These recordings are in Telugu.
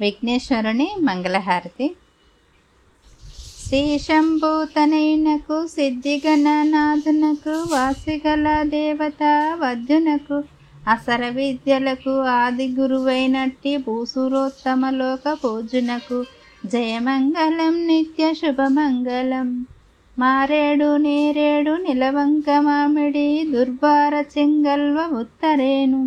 విఘ్నేశ్వరుని మంగళహారతి శ్రీ శంభూతనైనకు సిద్ధిగణనాథునకు వాసిగల దేవత వద్యునకు అసర విద్యలకు ఆది గురువైనట్టి భూసురోత్తమ లోక పూజునకు జయమంగళం నిత్య శుభమంగళం మారేడు నేరేడు నిలవంక మామిడి దుర్భార చెంగల్వ ఉత్తరేను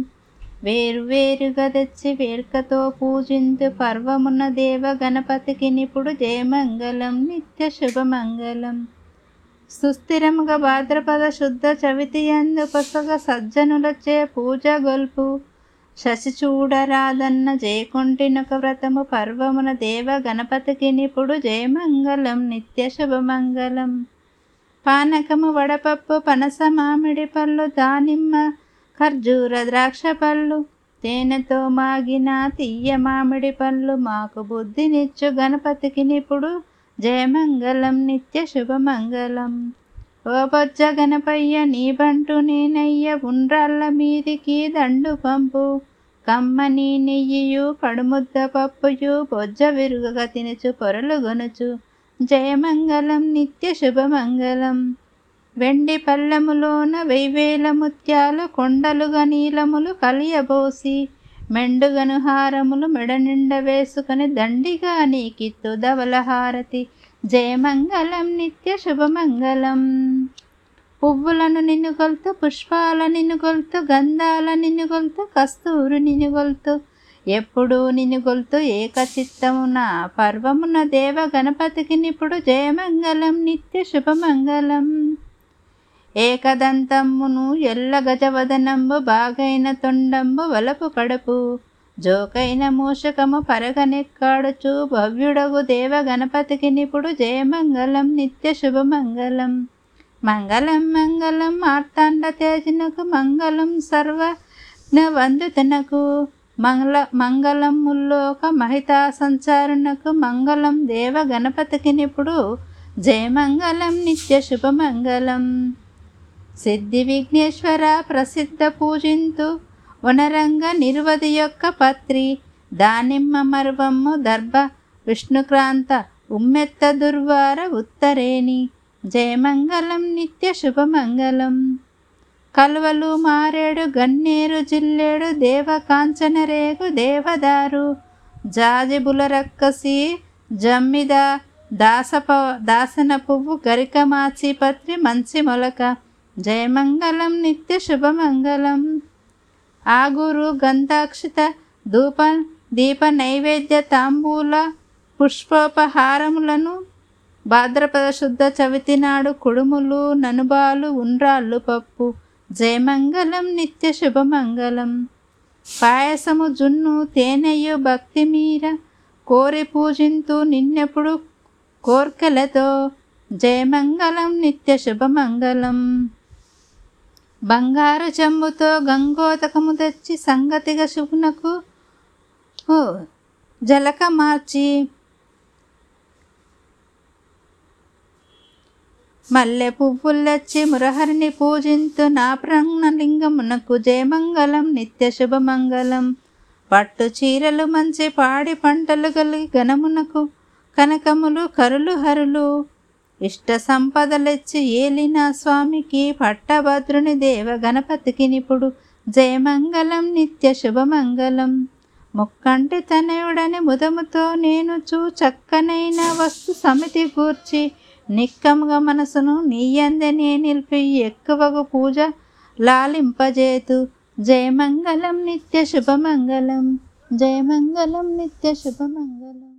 వేరువేరుగా తెచ్చి వేడుకతో పూజింతు పర్వమున్న దేవ గణపతికి నిపుడు జయమంగళం నిత్య శుభమంగళం. సుస్థిరముగా భాద్రపద శుద్ధ చవితి ఎందు పసగ సజ్జనులచే పూజ గొల్పు. శశి చూడరాదన్న జయకుంటినొక వ్రతము పర్వమున దేవ గణపతికి నిపుడు జయమంగళం నిత్య శుభమంగళం. పానకము వడపప్పు పనస మామిడి పళ్ళు దానిమ్మ ఖర్జూర ద్రాక్ష పళ్ళు తేనెతో మాగిన తీయ మామిడి పళ్ళు మాకు బుద్ధినిచ్చు గణపతికి నిపుడు జయమంగళం నిత్య శుభమంగళం. ఓ బొజ్జ గణపయ్య నీ బంటు నేనయ్య ఉండ్రాళ్ళ మీదికి దండు పంపు. కమ్మని నెయ్యియు పడుముద్ద పప్పుయు బొజ్జ విరుగగా తినుచు పొరలు గొనుచు. జయమంగళం నిత్య శుభమంగళం. వెండి పల్లెములోన వెయ్వేల ముత్యాలు కొండలుగా నీలములు కలియబోసి మెండుగను హారములు మెడ నిండ వేసుకొని దండిగా నీకిత్తు ధవల హారతి జయమంగళం నిత్య శుభమంగళం. పువ్వులను నినుగొల్తు పుష్పాల నినుగొల్తు గంధాల నినుగొల్తు కస్తూరు నినుగొల్తు ఎప్పుడూ నినుగొల్తు ఏకచిత్తమున పర్వమున దేవ గణపతికి నిప్పుడు జయమంగళం నిత్య శుభమంగళం. ఏకదంతమ్మును ఎల్ల గజవదనంబు బాగైన తొండంబు వలపు కడుపు జోకైన మూషకము పరగనెక్కాడుచు భవ్యుడగు దేవ గణపతికి నిపుడు జయమంగళం నిత్య శుభమంగళం. మంగళం మంగళం మార్తాండ తేజనకు మంగళం సర్వ వందుతనకు మంగళ మంగళం ముల్లోక మహితా సంచారునకు మంగళం దేవ గణపతికి నిపుడు జయమంగళం నిత్య శుభమంగళం. సిద్ధి విఘ్నేశ్వర ప్రసిద్ధ పూజింతు వనరంగ నిర్వధి యొక్క పత్రి దానిమ్మ మర్వమ్ము దర్భ విష్ణుక్రాంత ఉమ్మెత్త దుర్వార ఉత్తరేణి జయమంగళం నిత్య శుభమంగళం. కలువలు మారేడు గన్నేరు జిల్లేడు దేవ కాంచనరేగు దేవదారు జాజిబుల రక్కసి జమ్మిద దాసప దాసన పువ్వు గరికమాచి పత్రి మంచి మొలక జయమంగళం నిత్య శుభమంగళం. ఆగురు గంధాక్షిత ధూప దీప నైవేద్య తాంబూల పుష్పోపహారములను భాద్రపద శుద్ధ చవితి నాడు కుడుములు ననుబాలు ఉండ్రాళ్ళు పప్పు జయమంగళం నిత్య శుభమంగళం. పాయసము జున్ను తేనెయు భక్తి మీర కోరి పూజింతు నిన్నెప్పుడు కోర్కెలతో జయమంగళం నిత్య శుభమంగళం. బంగారు చెంబుతో గంగోతకము తెచ్చి సంగతిగా శుభునకు. జలక మార్చి. మల్లె పువ్వులొచ్చి మురహరిని పూజింతు నా ప్రాణలింగమునకు జయమంగళం నిత్య శుభమంగళం. పట్టు చీరలు మంచి పాడి పంటలు కలిగి గణమునకు కనకములు కరులు హరులు. ఇష్ట సంపదలెచ్చి ఏలిన స్వామికి పట్టభద్రుని దేవ గణపతికి నిపుడు. జయమంగళం నిత్య శుభమంగళం. ముక్కంటి తనయుడని ముదముతో నేను చూ చక్కనైన వస్తు సమితి కూర్చి నిక్కముగా మనసును నీయందనే నిలిపి ఎక్కువగా పూజ లాలింపజేతు. జయమంగళం నిత్య శుభమంగళం. జయమంగళం నిత్య శుభమంగళం.